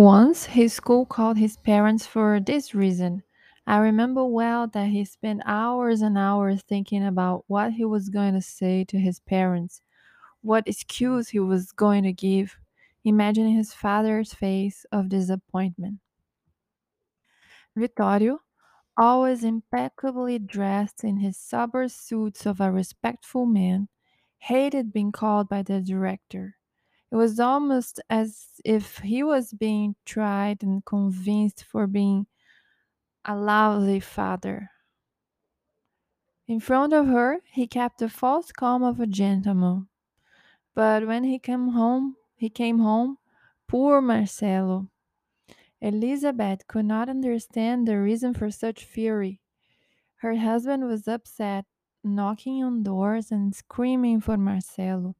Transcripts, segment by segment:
Once his school called his parents for this reason. I remember well that he spent hours and hours thinking about what he was going to say to his parents, what excuse he was going to give, imagining his father's face of disappointment. Vittorio, always impeccably dressed in his sober suits of a respectful man, hated being called by the director. It was almost as if he was being tried and convinced for being a lousy father. In front of her, he kept the false calm of a gentleman. But when he came home, he came home, poor Marcelo. Elizabeth could not understand the reason for such fury. Her husband was upset, knocking on doors and screaming for Marcelo.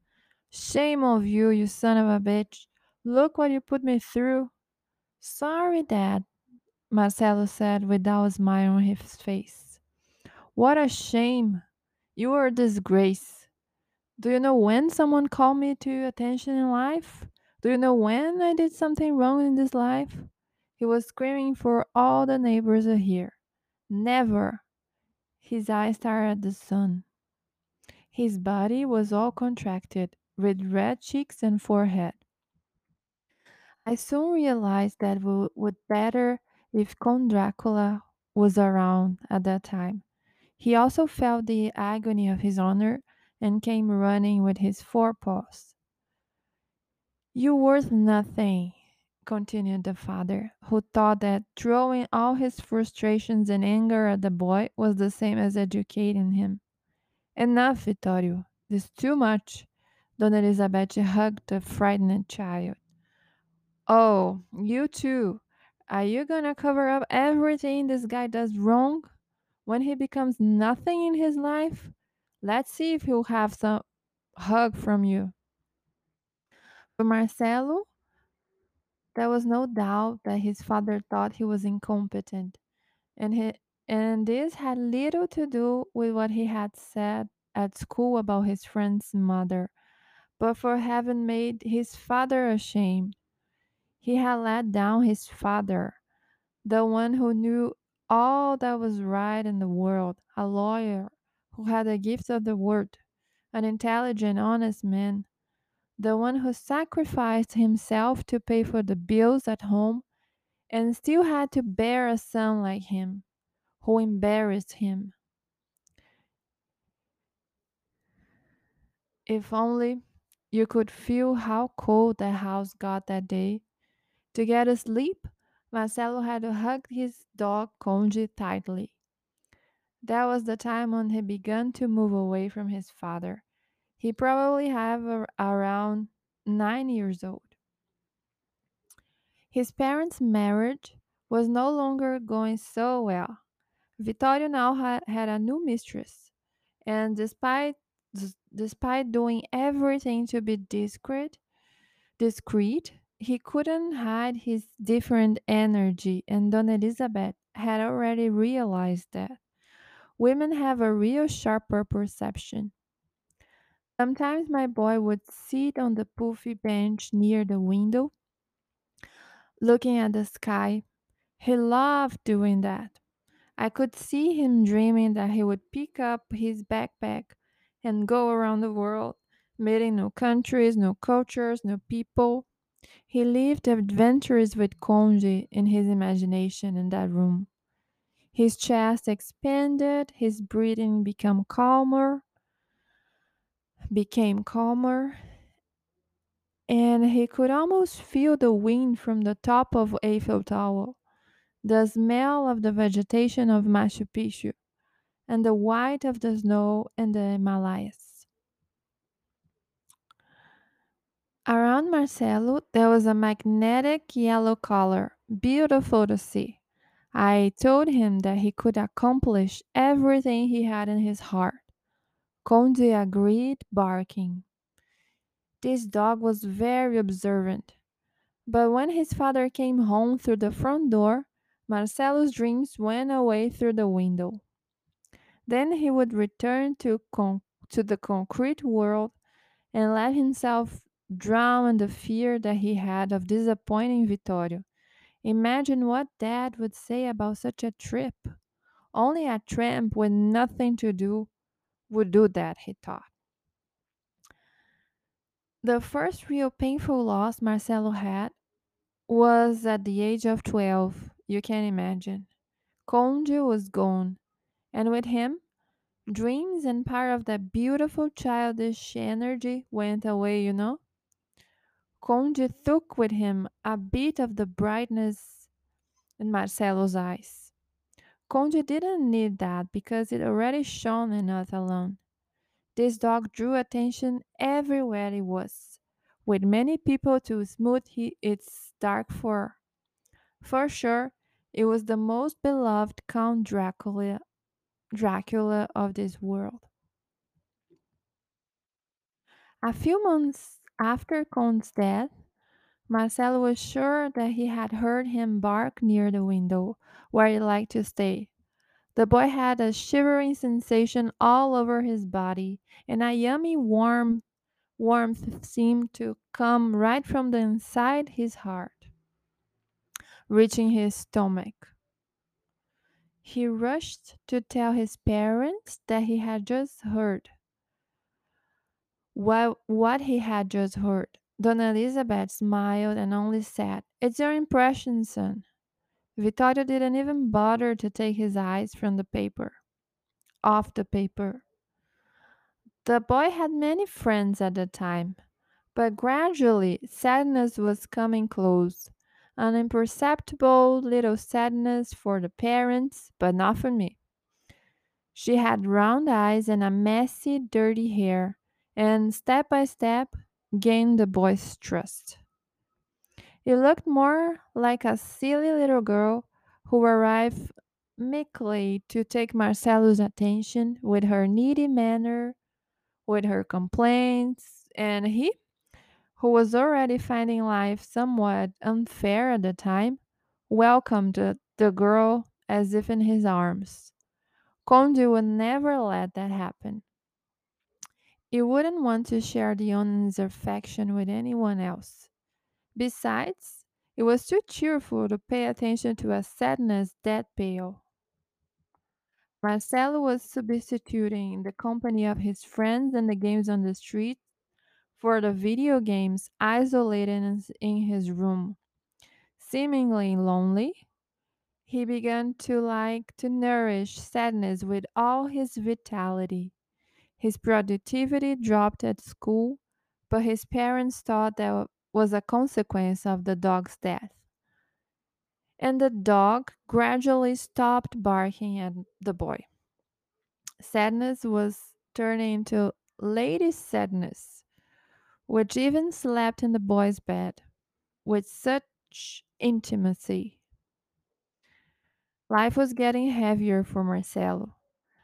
Shame of you, you son of a bitch. Look what you put me through. Sorry, Dad, Marcelo said without a smile on his face. What a shame. You are a disgrace. Do you know when someone called me to attention in life? Do you know when I did something wrong in this life? He was screaming for all the neighbors to hear. Never. His eyes stared at the sun. His body was all contracted, with red cheeks and forehead. I soon realized that it would better if Count Dracula was around at that time. He also felt the agony of his honor and came running with his forepaws. You worth nothing, continued the father, who thought that throwing all his frustrations and anger at the boy was the same as educating him. Enough, Vittorio. This is too much. Dona Elizabeth hugged the frightened child. Oh, you too. Are you gonna cover up everything this guy does wrong? When he becomes nothing in his life, let's see if he'll have some hug from you. For Marcelo, there was no doubt that his father thought he was incompetent, and he, and this had little to do with what he had said at school about his friend's mother, but for having made his father ashamed. He had let down his father, the one who knew all that was right in the world, a lawyer who had the gift of the word, an intelligent, honest man, the one who sacrificed himself to pay for the bills at home and still had to bear a son like him, who embarrassed him. If only you could feel how cold the house got that day. To get a sleep, Marcelo had to hug his dog Conde tightly. That was the time when he began to move away from his father. He probably had a- around nine years old. His parents' marriage was no longer going so well. Vittorio now had, had a new mistress, and despite despite doing everything to be discreet, discreet, he couldn't hide his different energy, and Dona Elizabeth had already realized that. Women have a real sharper perception. Sometimes my boy would sit on the puffy bench near the window, looking at the sky. He loved doing that. I could see him dreaming that he would pick up his backpack and go around the world, meeting new countries, new cultures, new people. He lived adventures with Conde in his imagination in that room. His chest expanded, his breathing became calmer, became calmer, and he could almost feel the wind from the top of Eiffel Tower, the smell of the vegetation of Machu Picchu, and the white of the snow in the Himalayas. Around Marcelo, there was a magnetic yellow color, beautiful to see. I told him that he could accomplish everything he had in his heart. Conde agreed, barking. This dog was very observant. But when his father came home through the front door, Marcelo's dreams went away through the window. Then he would return to, con- to the concrete world and let himself drown in the fear that he had of disappointing Vittorio, Imagine what Dad would say about such a trip. Only a tramp with nothing to do would do that, he thought. The first real painful loss Marcelo had was at the age of 12. You can imagine. Conde was gone, and with him, dreams and part of that beautiful childish energy went away, you know? Conde took with him a bit of the brightness in Marcelo's eyes. Conde didn't need that because it already shone enough alone. This dog drew attention everywhere it was, with many people to smooth he- its dark fur. For sure, it was the most beloved Count Dracula, Dracula of this world. A few months after Conde's death, Marcel was sure that he had heard him bark near the window where he liked to stay. The boy had a shivering sensation all over his body, and a yummy warm warmth seemed to come right from the inside his heart, reaching his stomach. He rushed to tell his parents that he had just heard what, what he had just heard. Dona Elizabeth smiled and only said, It's your impression, son. Vittorio didn't even bother to take his eyes from the paper, off the paper. The boy had many friends at the time, but gradually sadness was coming close. An imperceptible little sadness for the parents, but not for me. She had round eyes and a messy, dirty hair, and step by step gained the boy's trust. It looked more like a silly little girl who arrived meekly to take Marcelo's attention with her needy manner, with her complaints, and he, who was already finding life somewhat unfair at the time, welcomed the, girl as if in his arms. Conde would never let that happen. He wouldn't want to share the owner's affection with anyone else. Besides, it was too cheerful to pay attention to a sadness that pale. Marcelo was substituting the company of his friends and the games on the street for the video games isolated in his- room. Seemingly lonely, he began to like to nourish sadness with all his vitality. His productivity dropped at school, but his parents thought that was a consequence of the dog's death. And the dog gradually stopped barking at the boy. Sadness was turning into lady sadness, which even slept in the boy's bed with such intimacy. Life was getting heavier for Marcelo.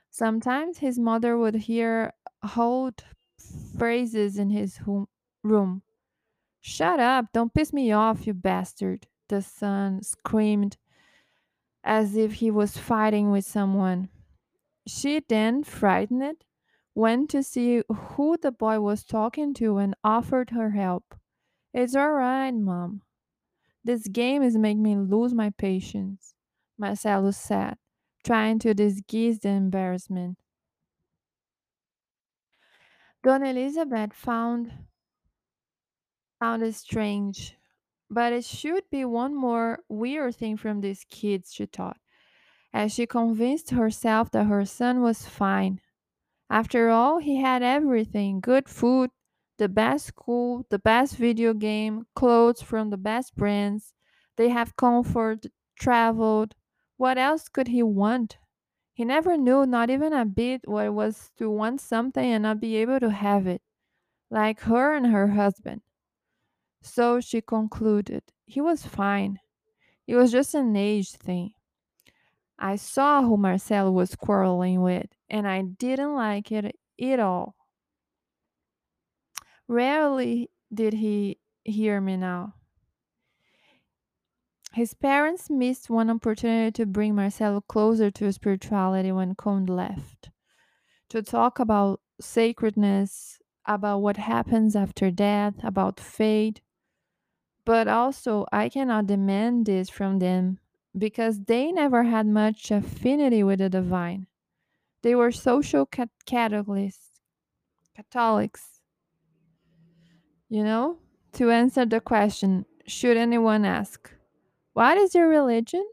Sometimes his mother would hear old phrases in his room. Shut up, don't piss me off, you bastard, the son screamed as if he was fighting with someone. She then, frightened, went to see who the boy was talking to and offered her help. It's all right, Mom. This game is making me lose my patience, Marcelo said, trying to disguise the embarrassment. Dona Elizabeth found found it strange, but it should be one more weird thing from these kids, she thought, as she convinced herself that her son was fine. After all, he had everything good food, the best school, the best video game, clothes from the best brands. They have comfort, traveled. What else could he want? He never knew, not even a bit, what it was to want something and not be able to have it, like her and her husband. So she concluded, he was fine. It was just an age thing. I saw who Marcelo was quarreling with, and I didn't like it at all. Rarely did he hear me now. His parents missed one opportunity to bring Marcelo closer to spirituality when Conde left, to talk about sacredness, about what happens after death, about fate. But also, I cannot demand this from them because they never had much affinity with the divine. They were social cat- Catholics, Catholics, you know? To answer the question, should anyone ask, What is your religion?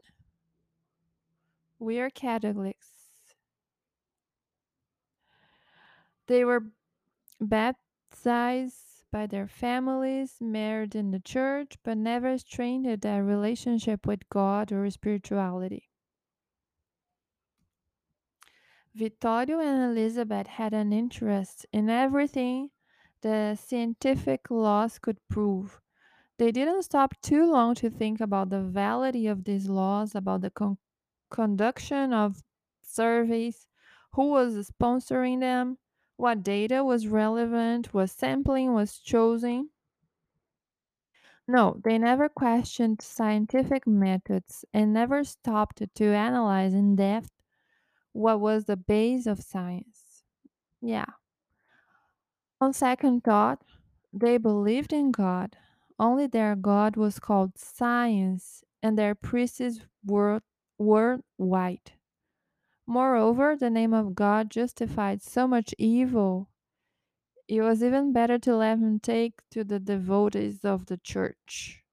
We are Catholics. They were baptized by their families, married in the church, but never strained their relationship with God or spirituality. Vittorio and Elizabeth had an interest in everything the scientific laws could prove. They didn't stop too long to think about the validity of these laws, about the con- conduction of surveys, who was sponsoring them, what data was relevant, what sampling was chosen. No, they never questioned scientific methods and never stopped to analyze in depth what was the base of science. Yeah. On second thought, they believed in God. Only their God was called science, and their priests were, were white. Moreover, the name of God justified so much evil. It was even better to let him take to the devotees of the church.